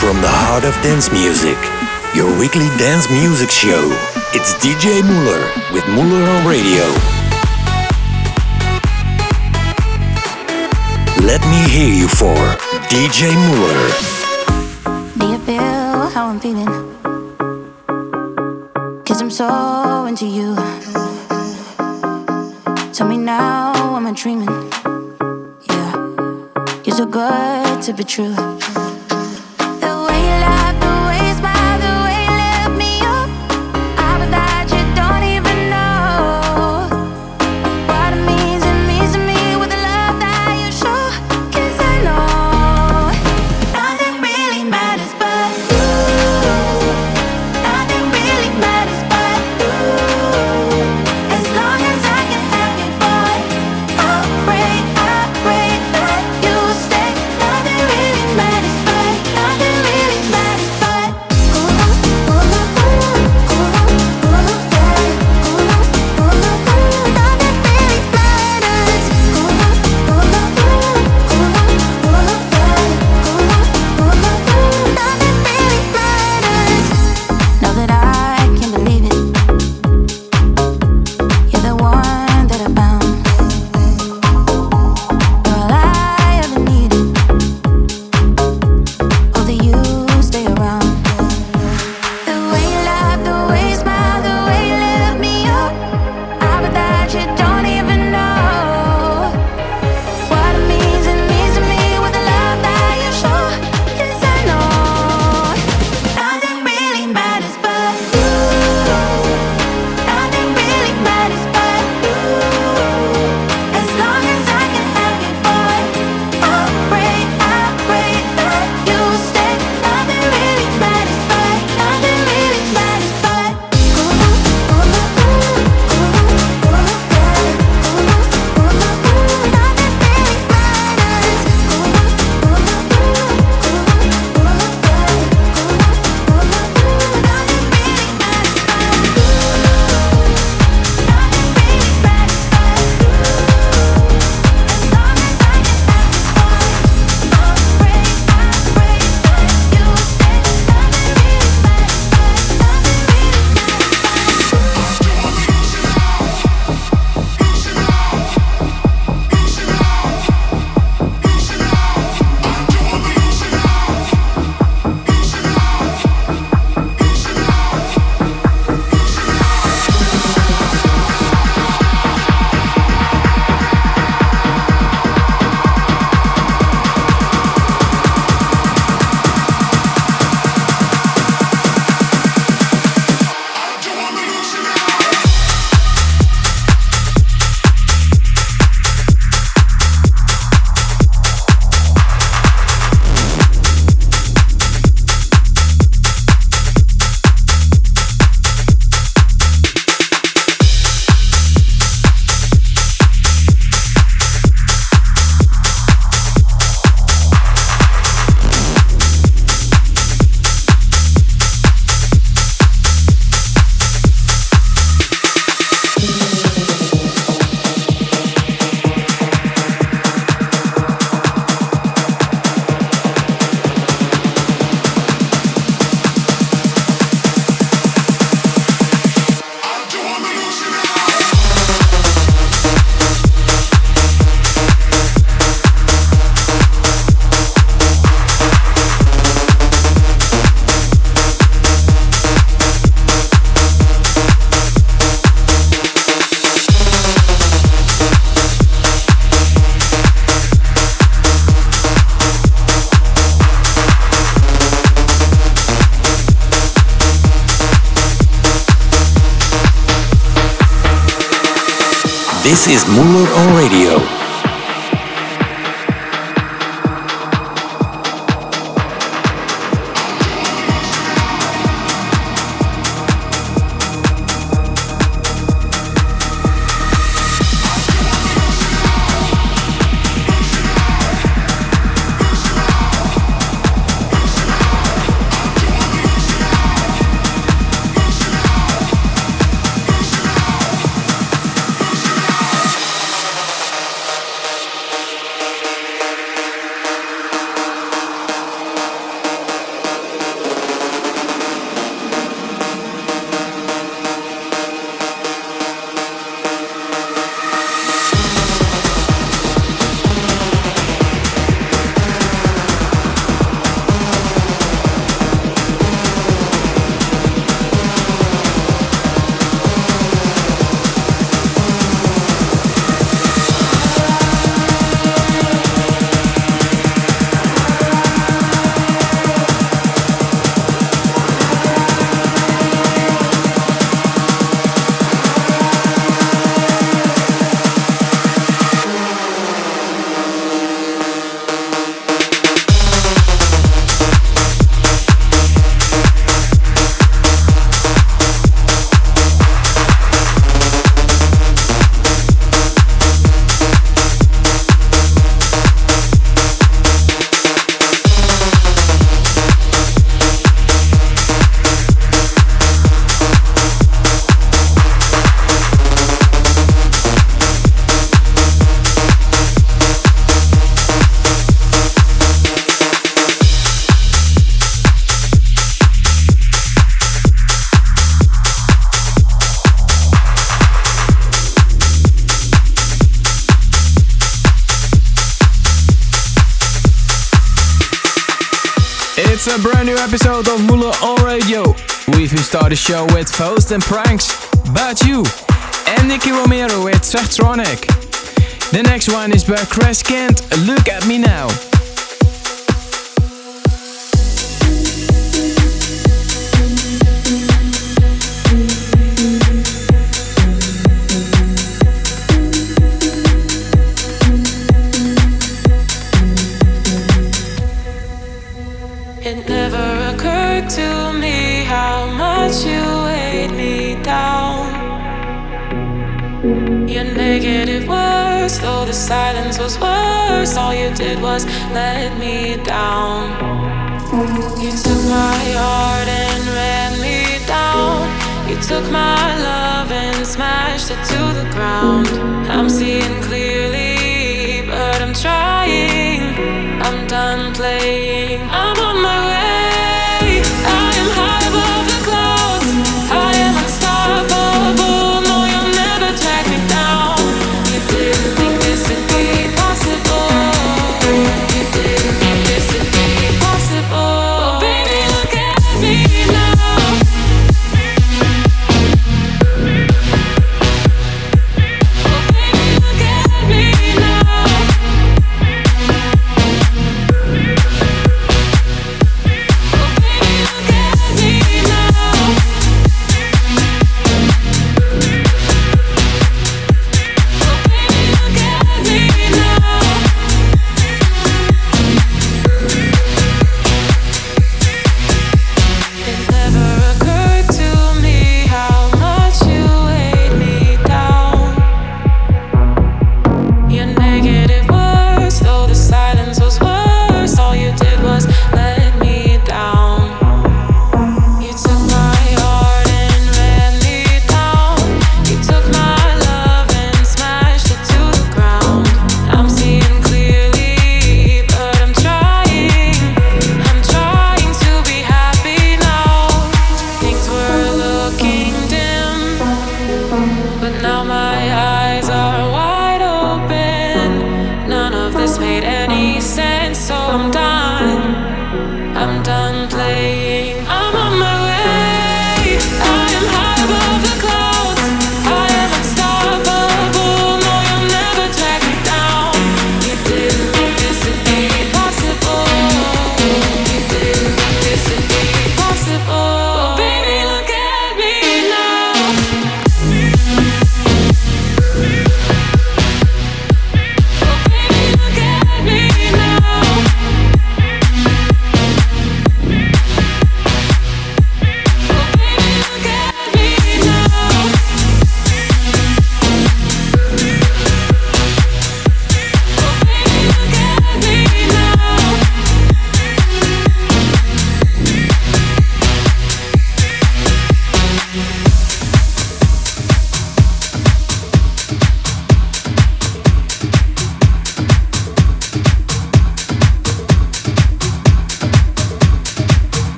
From the heart of dance music, your weekly dance music show. It's DJ Muller with Muller on Radio. Let me hear you for DJ Muller. Do you feel how I'm feeling? Cause I'm so into you. Tell me now, am I dreaming? Yeah, you're so good to be true. The show with Faust and Pranks, But You, and Nicky Romero with Zachtronic. The next one is by Crash Kent, Look at Me Now. Did was let me down. You took my heart and ran me down. You took my love and smashed it to the ground. I'm seeing clearly,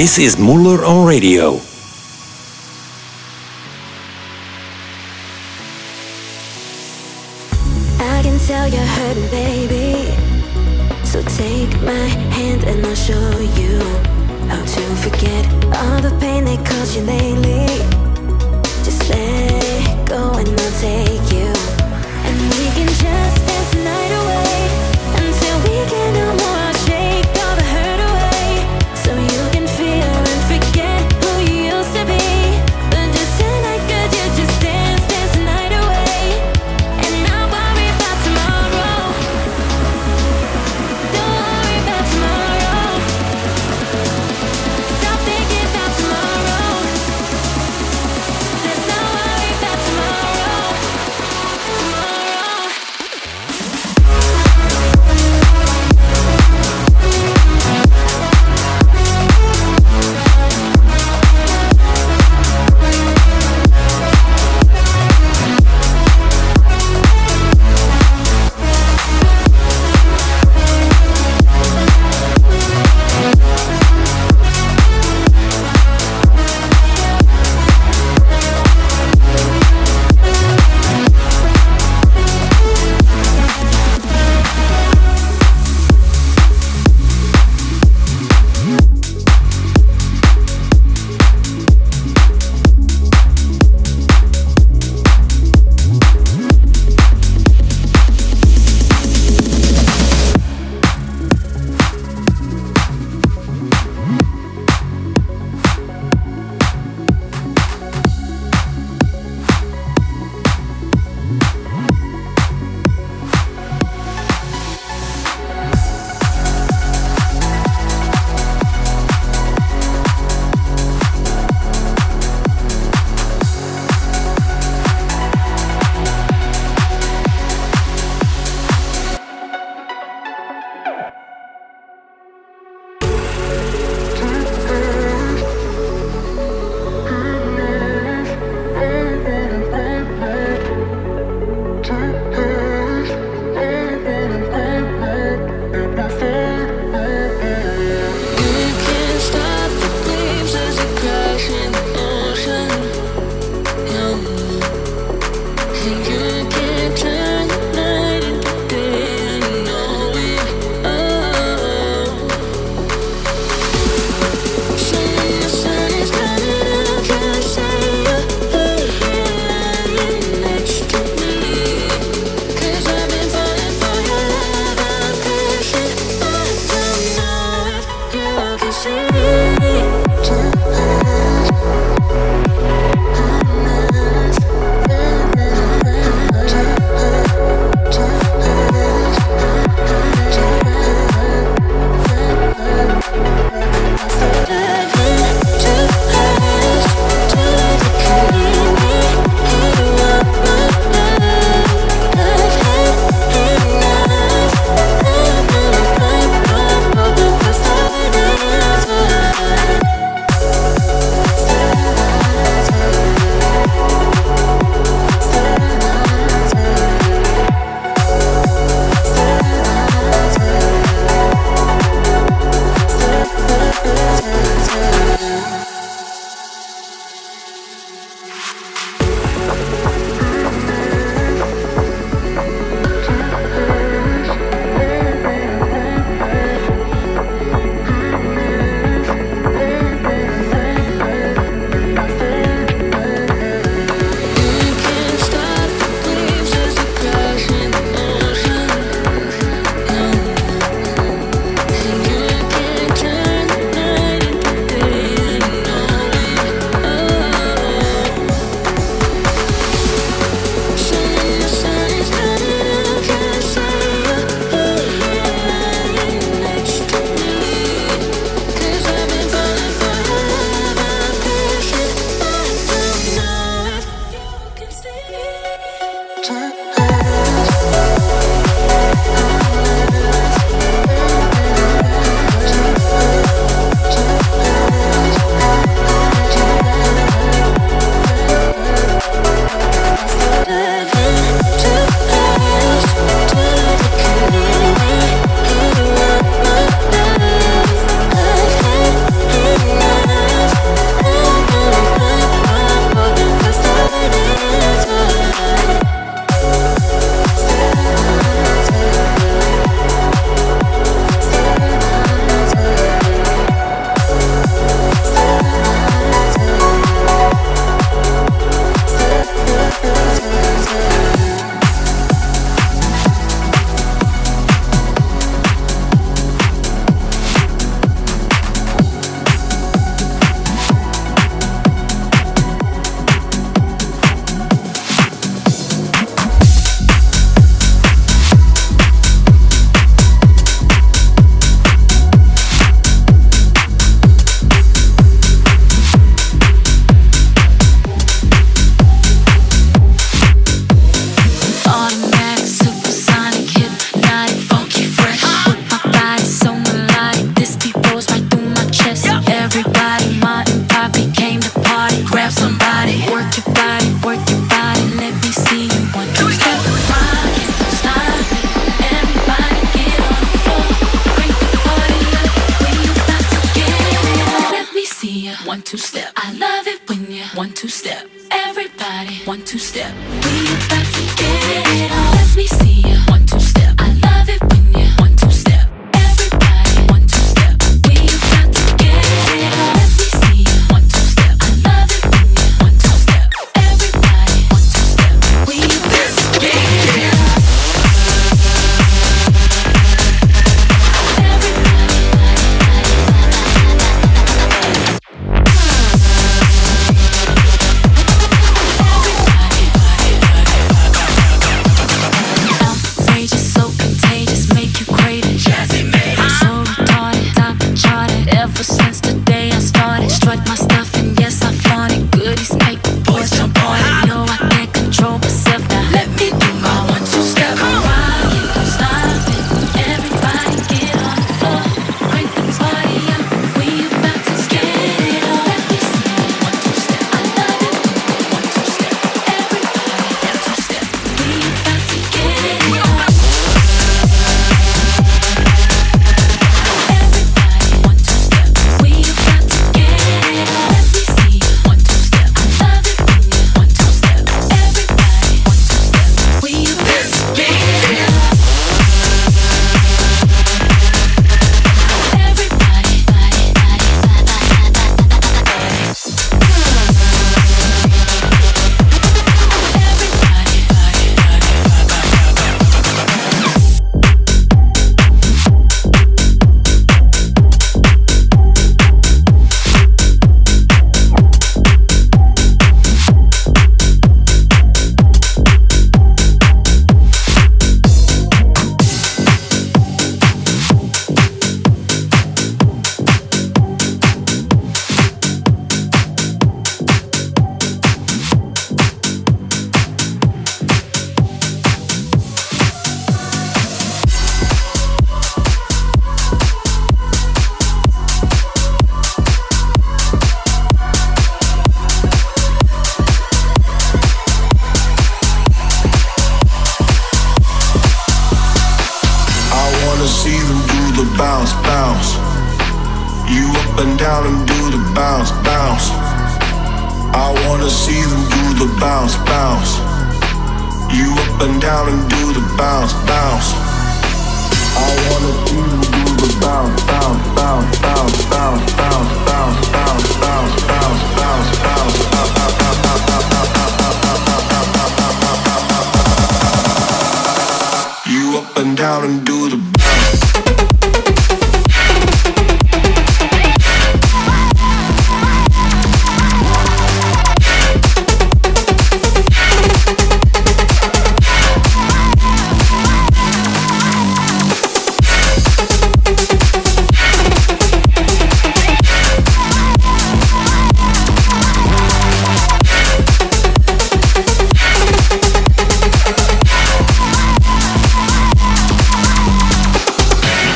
This is Muller on Radio. I can tell you're hurting, baby. So take my hand and I'll show you how to forget all the pain they caused you lately. Just let go and I'll take you. And we can just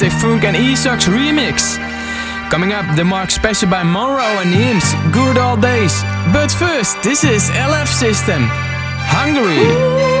The Funk and Esox remix. Coming up, the Mark Special by Monroe and Neems, Good Old Days. But first, this is LF System, Hungry.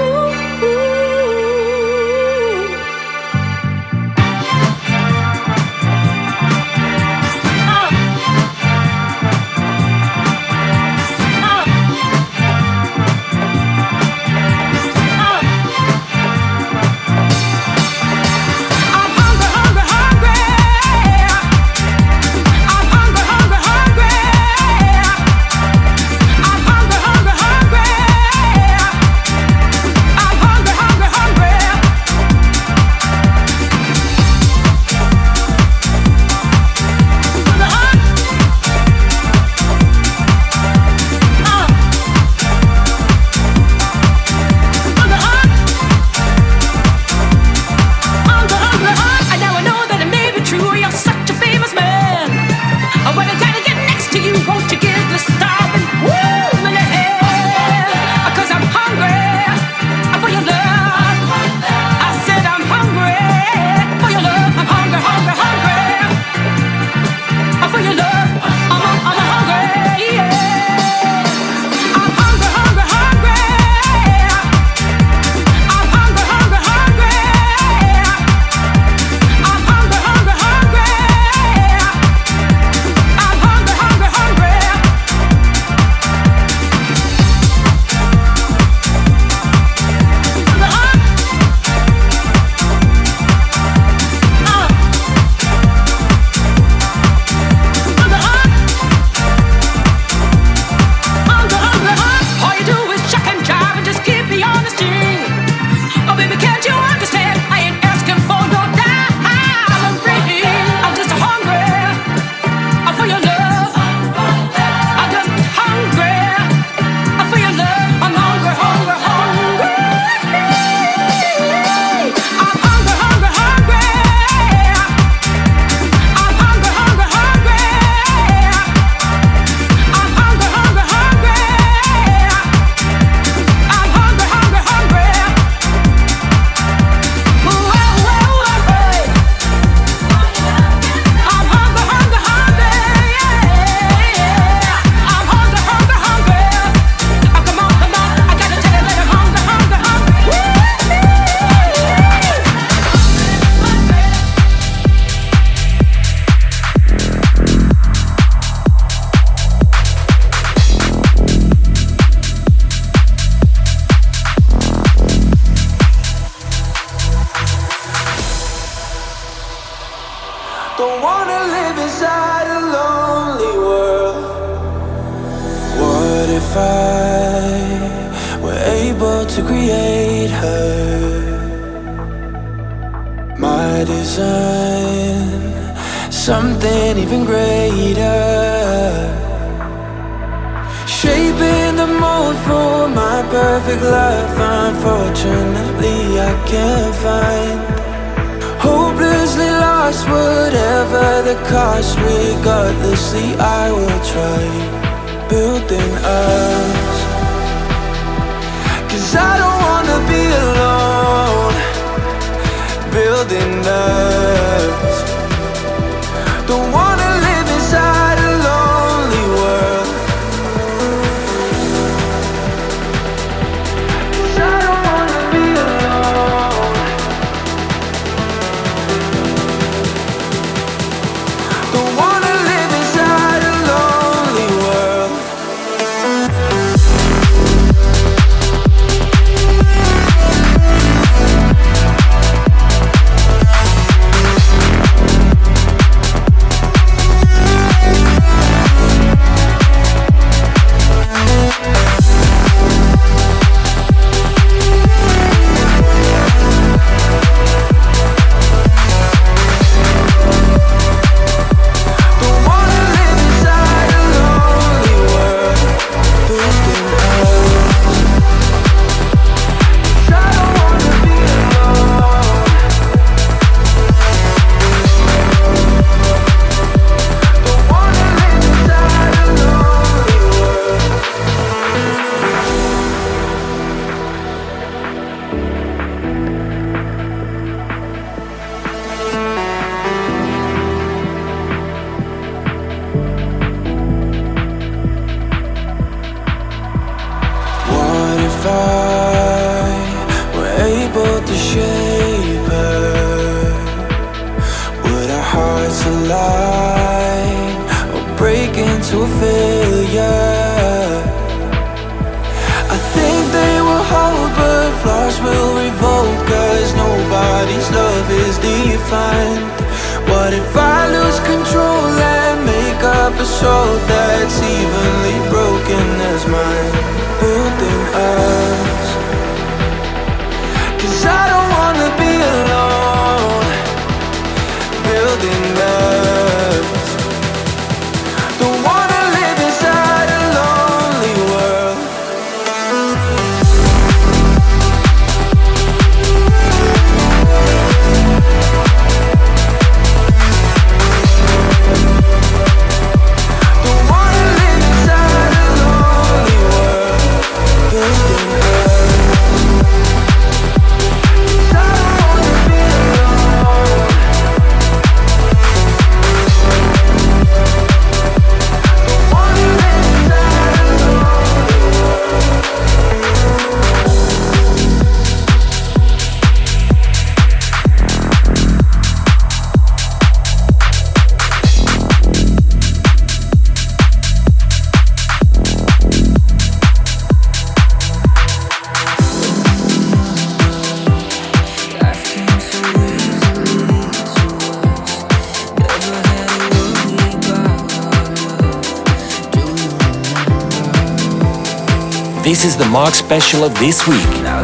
This the Mark special of this week. It's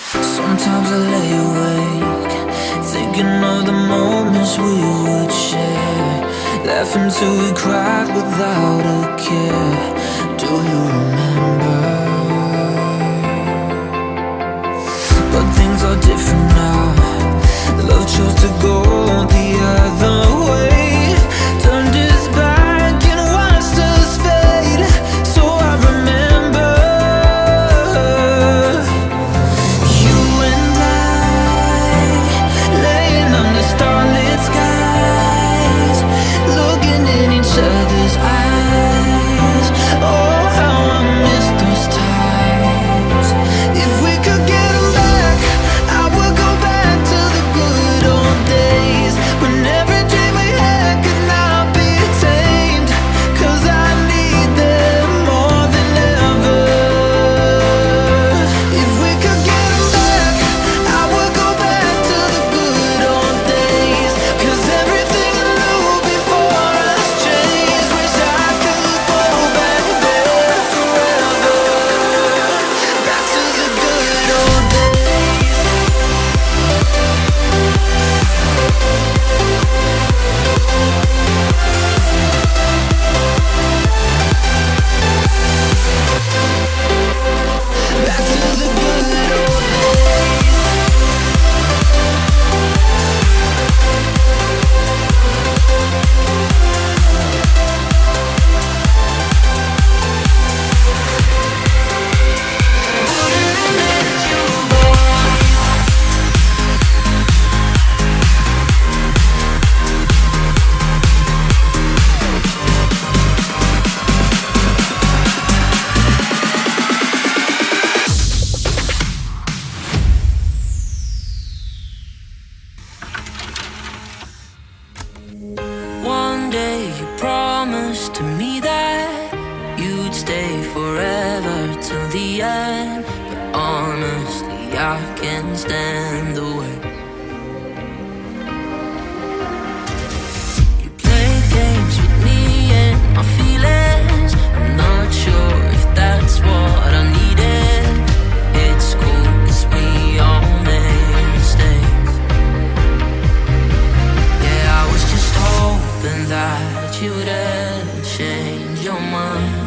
That you would ever change your mind.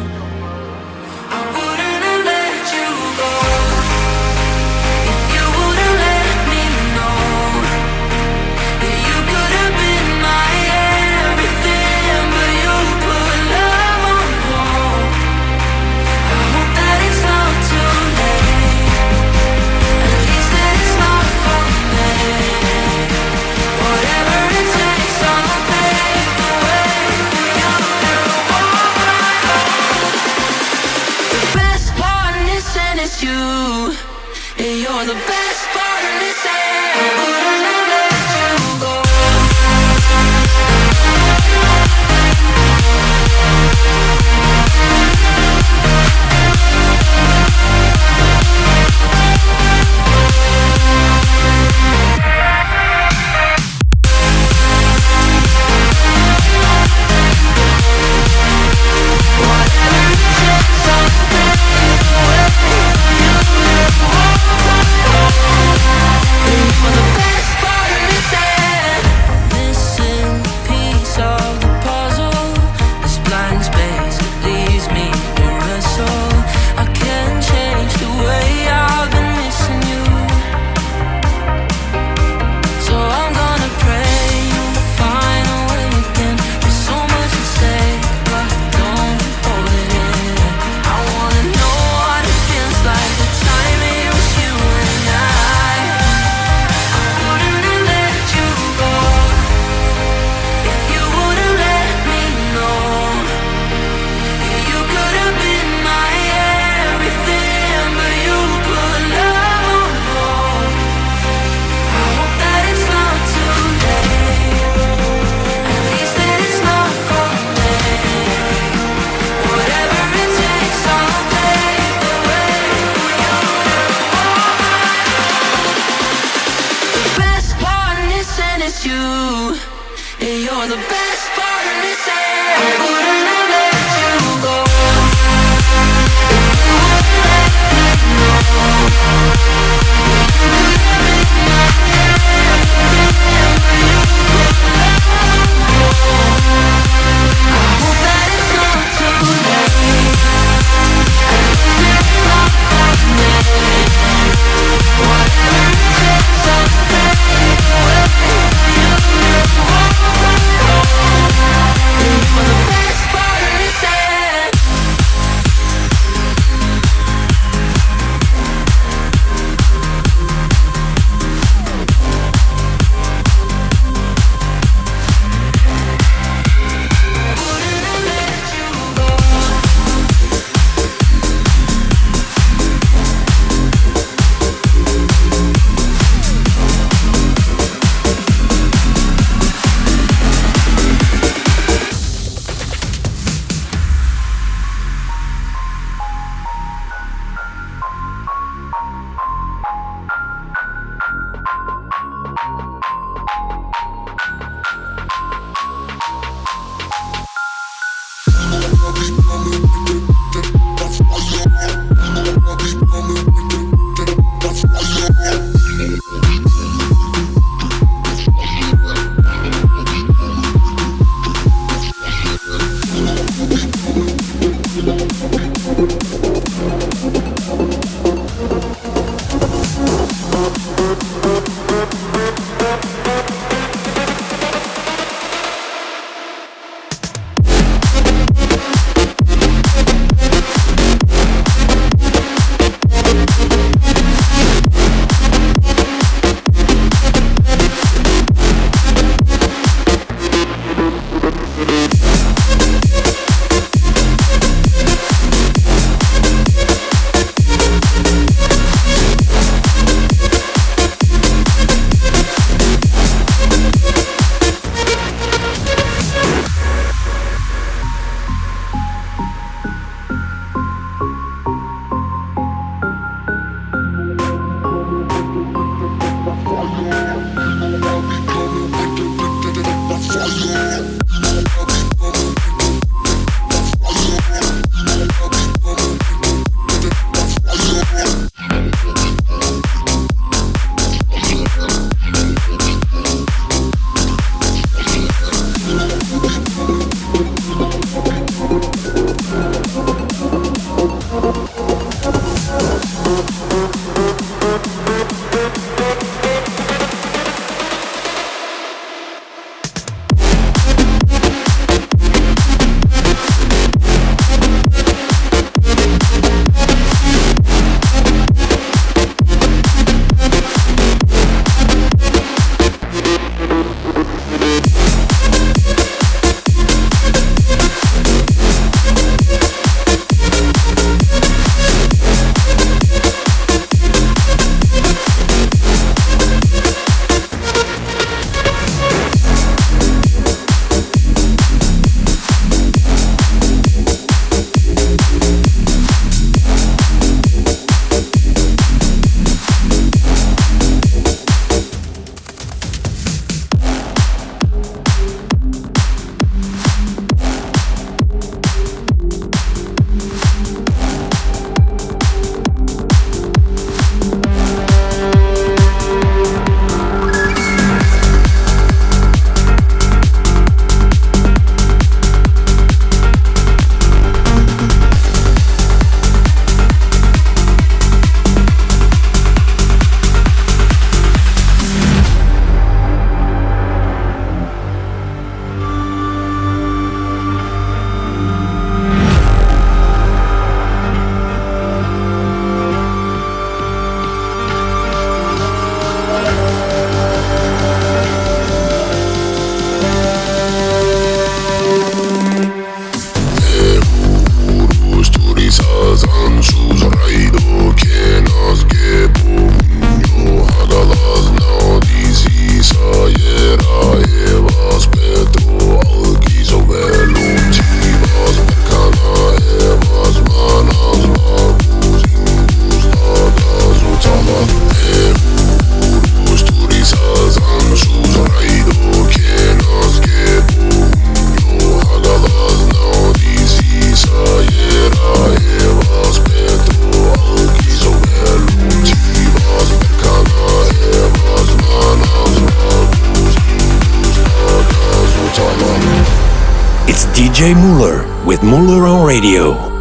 DJ Muller with Muller on Radio.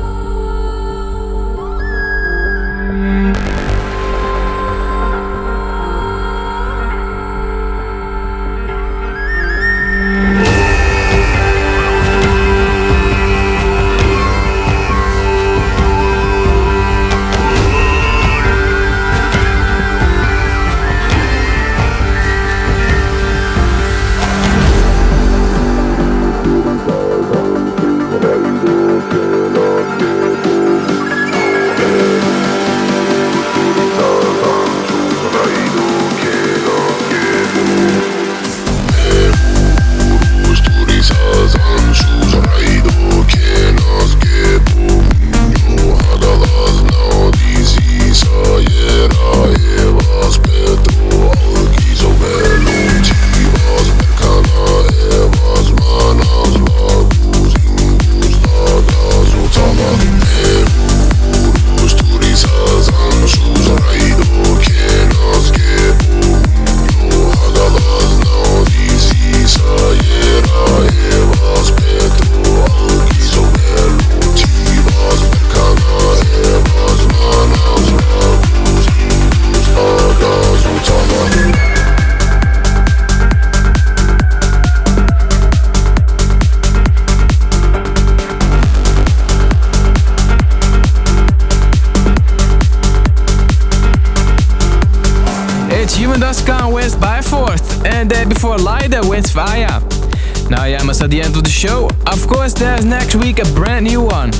At the end of the show. Of course, there's next week a brand new one.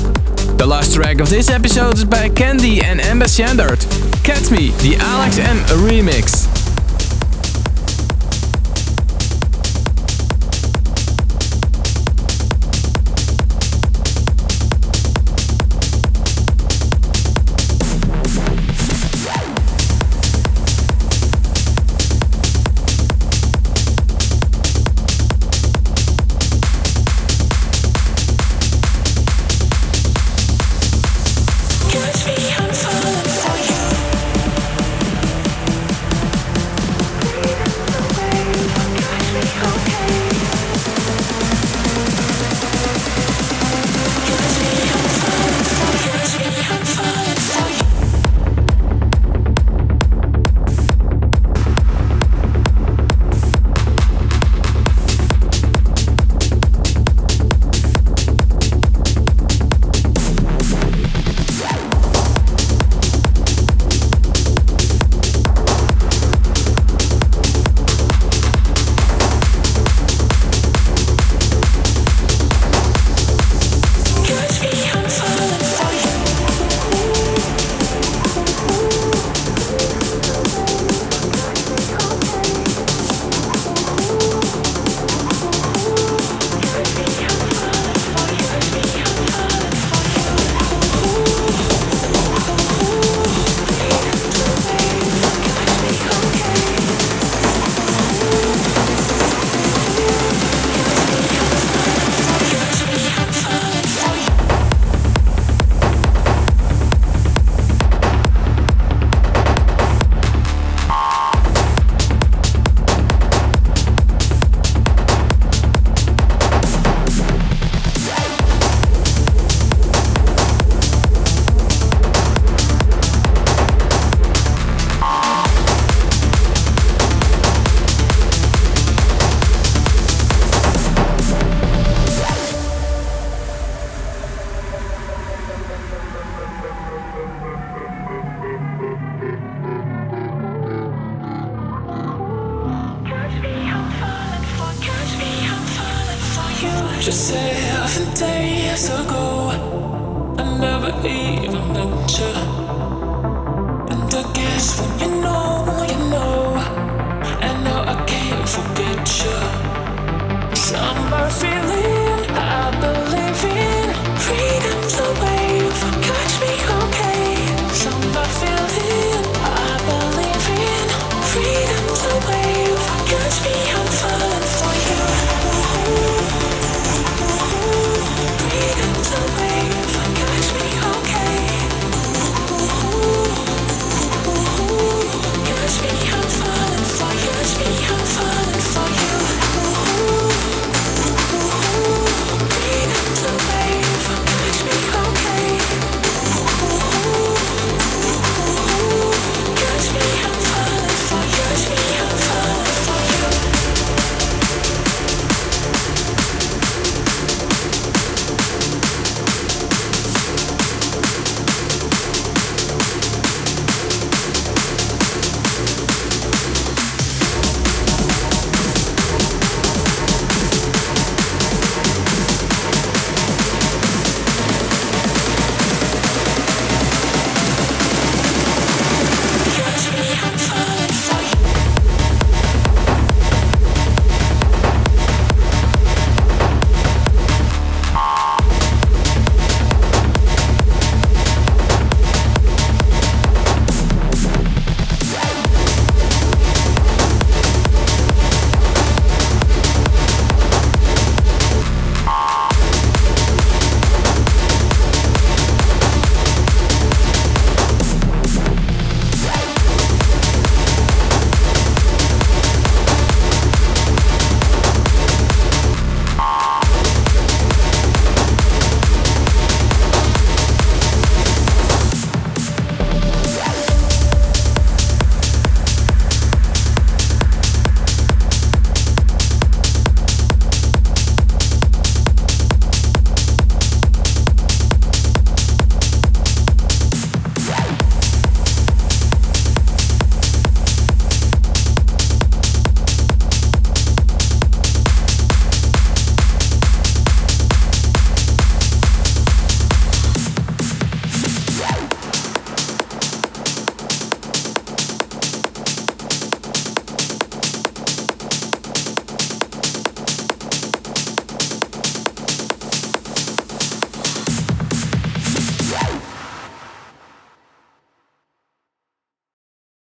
The last track of this episode is by Candy and Ambassador. Catch Me, the Alex M remix.